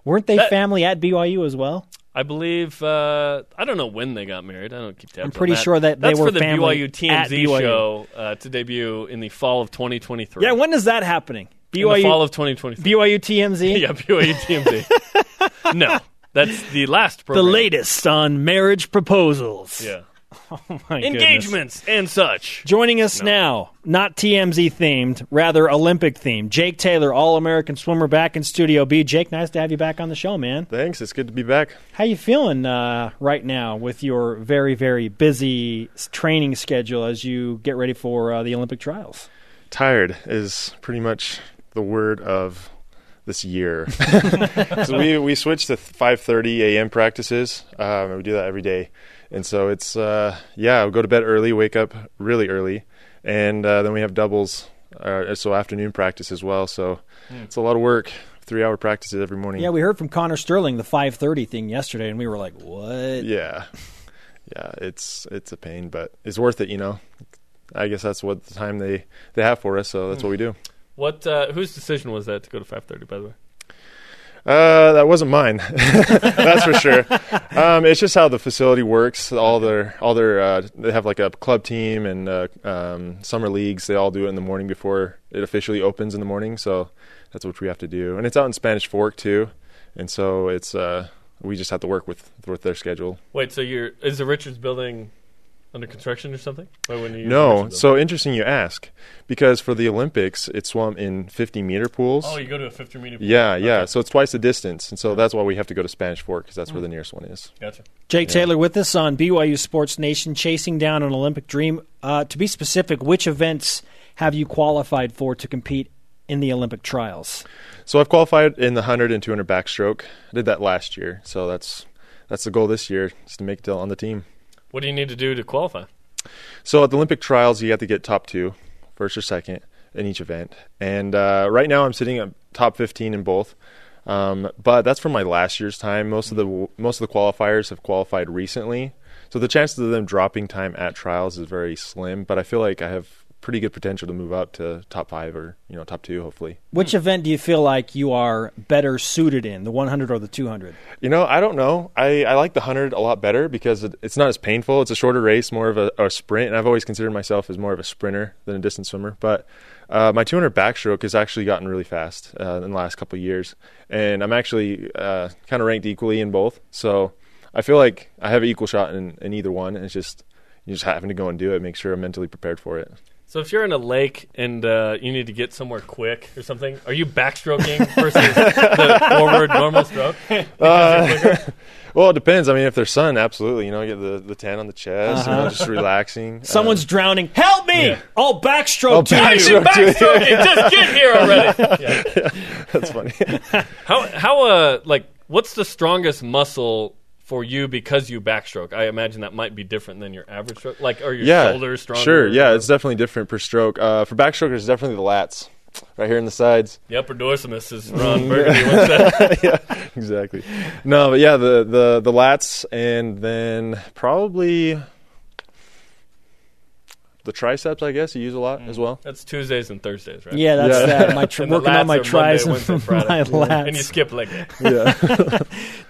Weren't they That- family at BYU as well? I believe uh, I don't know when they got married. I don't keep tabs. I'm pretty that. sure that they That's were for the BYU TMZ BYU. show uh, to debut in the fall of 2023. Yeah, when is that happening? BYU fall of 2023. BYU TMZ? yeah, BYU TMZ. no, that's the last The latest on marriage proposals. Yeah, My goodness. engagements and such. Joining us now, not TMZ themed, rather Olympic themed. Jake Taylor, All American swimmer, back in Studio B. Jake, nice to have you back on the show, man. Thanks. It's good to be back. How you feeling uh, right now with your very, very busy training schedule as you get ready for uh, the Olympic trials? Tired is pretty much the word of this year. so we we switched to 5:30 a.m. practices. Um, we do that every day, and so it's uh, yeah. We go to bed early, wake up really early, and uh, then we have doubles. Uh, so afternoon practice as well. So it's a lot of work. three hour practices every morning. Yeah, we heard from Connor Sterling the 5:30 thing yesterday, and we were like, "What?" Yeah, yeah, it's it's a pain, but it's worth it. You know, I guess that's what the time they they have for us, so that's what we do. What? Uh, whose decision was that to go to 5:30? By the way. Uh, that wasn't mine. That's for sure. Um, it's just how the facility works. All their, all their, uh, they have like a club team and uh, um, summer leagues. They all do it in the morning before it officially opens in the morning. So that's what we have to do. And it's out in Spanish Fork too, and so it's uh, we just have to work with with their schedule. Wait, so you're is the Richards building under construction or something? Why wouldn't you use No, so interesting you ask, because for the Olympics it's swum in 50 meter pools. oh, you go to a 50 meter. pool. yeah, yeah. So it's twice the distance, and so that's why we have to go to Spanish Fork because that's where the nearest one is. Gotcha. Jake Taylor with us on BYU Sports Nation, chasing down an Olympic dream. Uh, to be specific, which events have you qualified for to compete in the Olympic trials? So I've qualified in the 100 and 200 backstroke. I did that last year, so that's that's the goal this year is to make it on the team. What do you need to do to qualify? So at the Olympic trials, you have to get top two, first or second in each event. And uh, right now, I'm sitting at top 15 in both. Um, but that's from my last year's time. Most of the most of the qualifiers have qualified recently, so the chances of them dropping time at trials is very slim. But I feel like I have pretty good potential to move up to top five or you know top two, hopefully. Which event do you feel like you are better suited in, the 100 or the 200? You know, I don't know. I, I like the 100 a lot better because it, it's not as painful. It's a shorter race, more of a, a sprint. And I've always considered myself as more of a sprinter than a distance swimmer. But uh, my 200 backstroke has actually gotten really fast uh, in the last couple of years. And I'm actually uh, kind of ranked equally in both. So I feel like I have an equal shot in, in either one. It's just you just having to go and do it, make sure I'm mentally prepared for it. So if you're in a lake and uh, you need to get somewhere quick or something, are you backstroking versus the forward normal stroke? Uh, well, it depends. I mean, if there's sun, absolutely. You know, get the, the tan on the chest, you know, just relaxing. Someone's drowning. Help me! I'll backstroke I'll to backstroke. you. Backstroking, just get here already. Yeah. That's funny. How how uh like what's the strongest muscle for you because you backstroke? I imagine that might be different than your average stroke. Like are your yeah, shoulders stronger? Sure, yeah, it's definitely different per stroke. Uh, for backstroke, it's definitely the lats, right here in the sides. the upper dorsimus is Ron Burgundy. What's that? yeah, exactly. No, but yeah, the the the lats, and then probably the triceps. I guess you use a lot as well. That's Tuesdays and Thursdays, right? Yeah, that's Yeah. that. My tri- And working on my are tries and my lats. And you skip leg day. Yeah.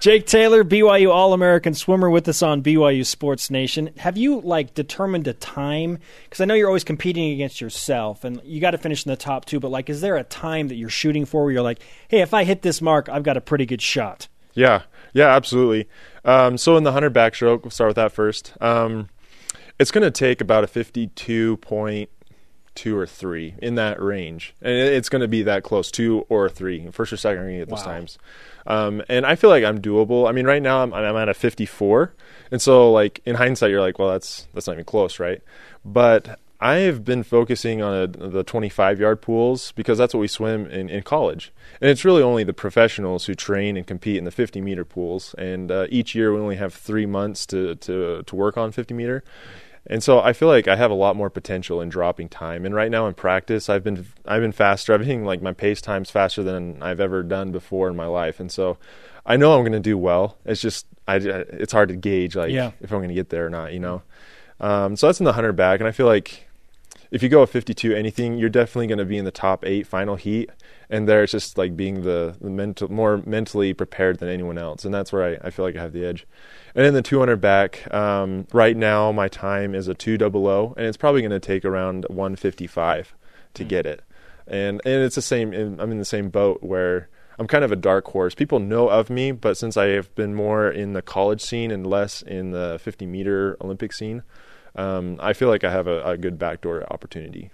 Jake Taylor, BYU All American swimmer, with us on BYU Sports Nation. Have you like determined a time? Because I know you're always competing against yourself, and you got to finish in the top two. But like, is there a time that you're shooting for where you're like, hey, if I hit this mark, I've got a pretty good shot? Yeah, yeah, absolutely. Um, so in the hundred backstroke, we'll start with that first. Um, it's going to take about a fifty-two point two or three in that range, and it's going to be that close, two or three, first or second. Are going to get those Wow. times, um, and I feel like I'm doable. I mean, right now I'm, I'm at a fifty-four, and so like in hindsight, you're like, well, that's that's not even close, right? But I have been focusing on a, the 25 yard pools because that's what we swim in, in college. And it's really only the professionals who train and compete in the 50 meter pools. And uh, each year we only have three months to, to, to work on 50 meter. And so I feel like I have a lot more potential in dropping time. And right now in practice, I've been I've been faster. I've been like my pace time's faster than I've ever done before in my life. And so I know I'm going to do well. It's just I it's hard to gauge like Yeah. if I'm going to get there or not. You know. Um, so that's in the hundred back, and I feel like if you go a 52 anything, you're definitely going to be in the top eight final heat. And there, it's just like being the, the mental, more mentally prepared than anyone else, and that's where I, I feel like I have the edge. And in the 200 back, um, right now my time is a two and it's probably going to take around 155 to get it. And and it's the same. I'm in the same boat where I'm kind of a dark horse. People know of me, but since I have been more in the college scene and less in the 50 meter Olympic scene, um, I feel like I have a, a good backdoor opportunity.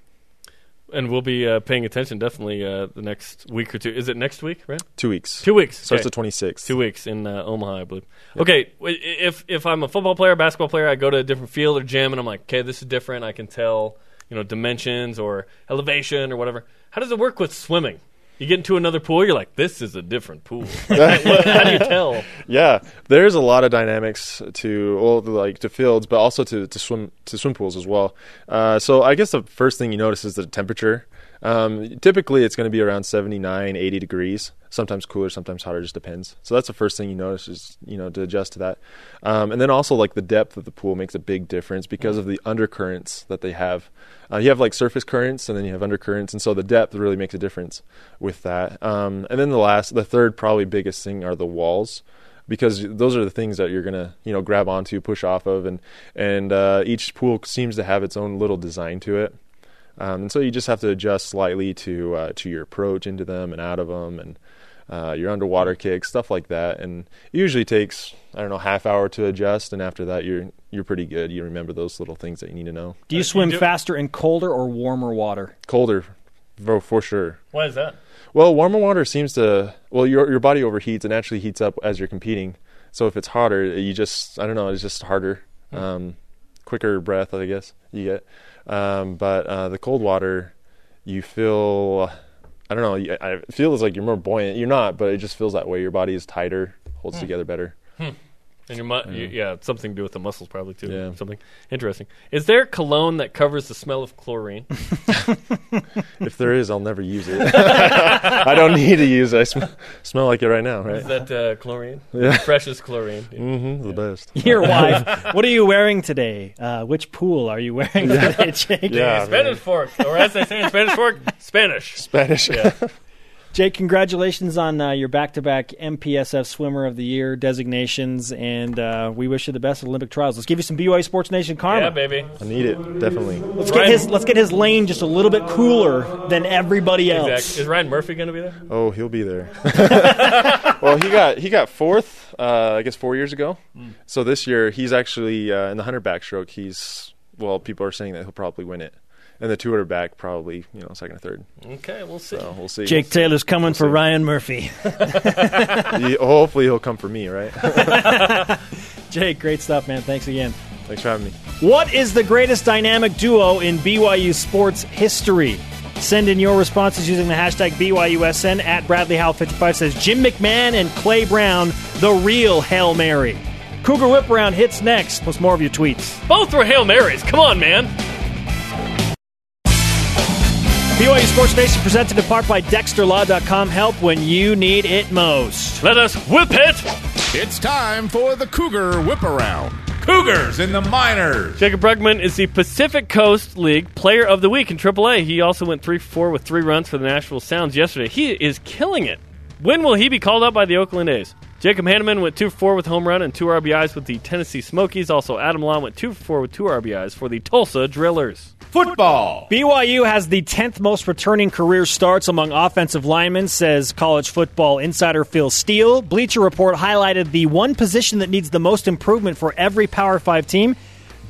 And we'll be uh, paying attention definitely uh, the next week or two. Is it next week, right? Two weeks. Two weeks. Starts Okay. the 26th. Two weeks in uh, Omaha, I believe. Okay, if if I'm a football player, basketball player, I go to a different field or gym, and I'm like, okay, this is different. I can tell, you know, dimensions or elevation or whatever. How does it work with swimming? You get into another pool, you're like, this is a different pool. How do you tell? Yeah, there's a lot of dynamics to well, like to fields, but also to, to swim to swim pools as well. Uh, so I guess the first thing you notice is the temperature. Um, typically, it's going to be around 79, 80 degrees. Sometimes cooler, sometimes hotter. Just depends. So that's the first thing you notice is you know to adjust to that. Um, and then also like the depth of the pool makes a big difference because of the undercurrents that they have. Uh, you have like surface currents and then you have undercurrents, and so the depth really makes a difference with that. Um, and then the last, the third probably biggest thing are the walls because those are the things that you're gonna you know grab onto, push off of, and and uh, each pool seems to have its own little design to it, um, and so you just have to adjust slightly to uh, to your approach into them and out of them, and uh, your underwater kicks, stuff like that. And it usually takes I don't know half hour to adjust, and after that you're you're pretty good. You remember those little things that you need to know. Do you swim faster in colder or warmer water? Colder, for, for sure. Why is that? Well, warmer water seems to well your your body overheats and actually heats up as you're competing. So if it's hotter, you just I don't know, it's just harder, um, quicker breath, I guess you get. Um, but uh, the cold water, you feel I don't know, I it feels like you're more buoyant. You're not, but it just feels that way. Your body is tighter, holds together better. And your mu- you- yeah, it's something to do with the muscles, probably too. Yeah. Something interesting. Is there cologne that covers the smell of chlorine? If there is, I'll never use it. I don't need to use it. I sm- smell like it right now, right? Is that uh, chlorine? Yeah. Precious chlorine. Mm-hmm. the best. Your wife. What are you wearing today? Uh, which pool are you wearing today, Jake? Yeah, Spanish fork, or as they say in Spanish fork, Spanish. Spanish. Yeah. Jake, congratulations on uh, your back-to-back MPSF Swimmer of the Year designations, and uh, we wish you the best at Olympic trials. Let's give you some BYU Sports Nation karma. Yeah, baby. I need it definitely. Let's get his let's get his lane just a little bit cooler than everybody else. Exactly. Is Ryan Murphy going to be there? Oh, he'll be there. well, he got he got fourth, uh, I guess, four years ago. So this year he's actually uh, in the hundred backstroke. He's well, people are saying that he'll probably win it, and the two hundred back probably you know second or third. Okay, we'll see. So we'll see. Jake Taylor's coming for Ryan Murphy. He- hopefully he'll come for me, right? Jake, great stuff, man. Thanks again. Thanks for having me. What is the greatest dynamic duo in BYU sports history? Send in your responses using the hashtag BYUSN at Bradley Howell55 says Jim McMahon and Clay Brown, the real Hail Mary. Cougar Whip Around hits next, plus more of your tweets. Both were Hail Marys. Come on, man. BYU Sports Nation presented in part by DexterLaw.com. Help when you need it most. Let us whip it. It's time for the Cougar Whip Around. Cougars in the minors. Jaycob Brugman is the Pacific Coast League Player of the Week in AAA. He also went 3 4 with three runs for the Nashville Sounds yesterday. He is killing it. When will he be called up by the Oakland A's? Jacob Hannemann went 2 for 4 with home run and 2 RBIs with the Tennessee Smokies. Also, Adam Law went 2 for 4 with 2 RBIs for the Tulsa Drillers. Football. BYU has the 10th most returning career starts among offensive linemen, says college football insider Phil Steele. Bleacher Report highlighted the one position that needs the most improvement for every Power 5 team.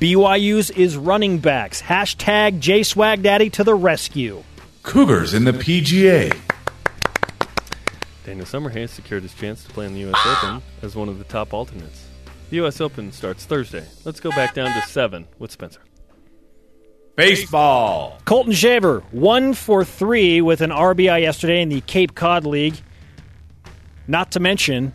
BYU's is running backs. Hashtag JSwagDaddy to the rescue. Cougars in the PGA. Daniel Summerhays secured his chance to play in the U.S. Open as one of the top alternates. The U.S. Open starts Thursday. Let's go back down to seven with Spencer. Baseball. Colton Shaver, one for three with an RBI yesterday in the Cape Cod League. Not to mention,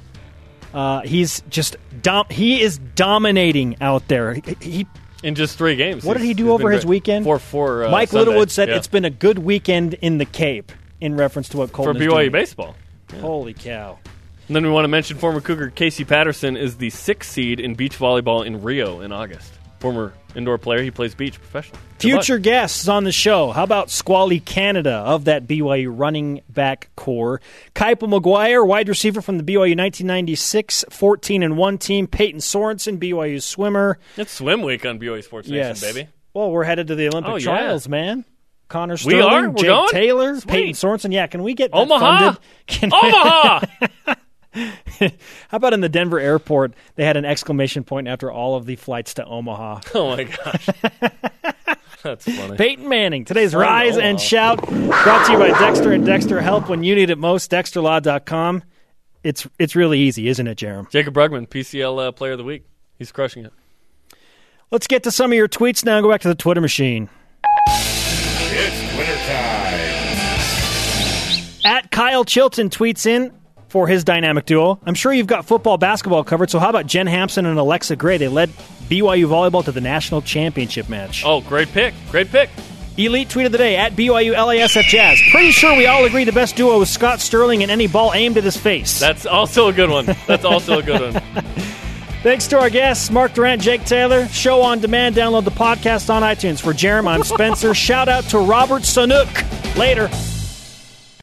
uh, he's just dom- he is dominating out there. He, he In just three games. What did he do over his great. weekend? Four four. Uh, Mike Sunday. Littlewood said Yeah. it's been a good weekend in the Cape in reference to what for Colton is BYU doing. baseball. Holy cow! And then we want to mention former Cougar Casey Patterson is the sixth seed in beach volleyball in Rio in August. Former indoor player, he plays beach professionally. Good luck. Future guests on the show. How about Squally Canada of that BYU running back core? Kaipo McGuire, wide receiver from the BYU 1996 14 and 1 team. Peyton Sorensen, BYU swimmer. It's swim week on BYU Sports Nation, Yes. baby. Well, we're headed to the Olympic Oh, yeah. trials, man. Connor We are? We're Jake going? Taylor, Sweet. Peyton Sorensen. Yeah, can we get Omaha! Can- Omaha! How about in the Denver airport? They had an exclamation point after all of the flights to Omaha. oh my gosh. That's funny. Peyton Manning, today's Rise and Shout, brought to you by Dexter and Dexter Help when you need it most. DexterLaw.com. It's it's really easy, isn't it, Jarom? Jaycob Brugman, PCL uh, Player of the Week. He's crushing it. Let's get to some of your tweets now. Go back to the Twitter machine. At Kyle Chilton tweets in for his dynamic duo. I'm sure you've got football, basketball covered. So how about Jen Hamson and Alexa Gray? They led BYU volleyball to the national championship match. Oh, great pick. Great pick. Elite tweet of the day at BYU LASF Jazz. Pretty sure we all agree the best duo is Scott Sterling and any ball aimed at his face. That's also a good one. That's also a good one. Thanks to our guests, Mark Durrant, Jake Taylor. Show on demand. Download the podcast on iTunes. For Jarom, I'm Spencer. Shout out to Robert Sanook. Later.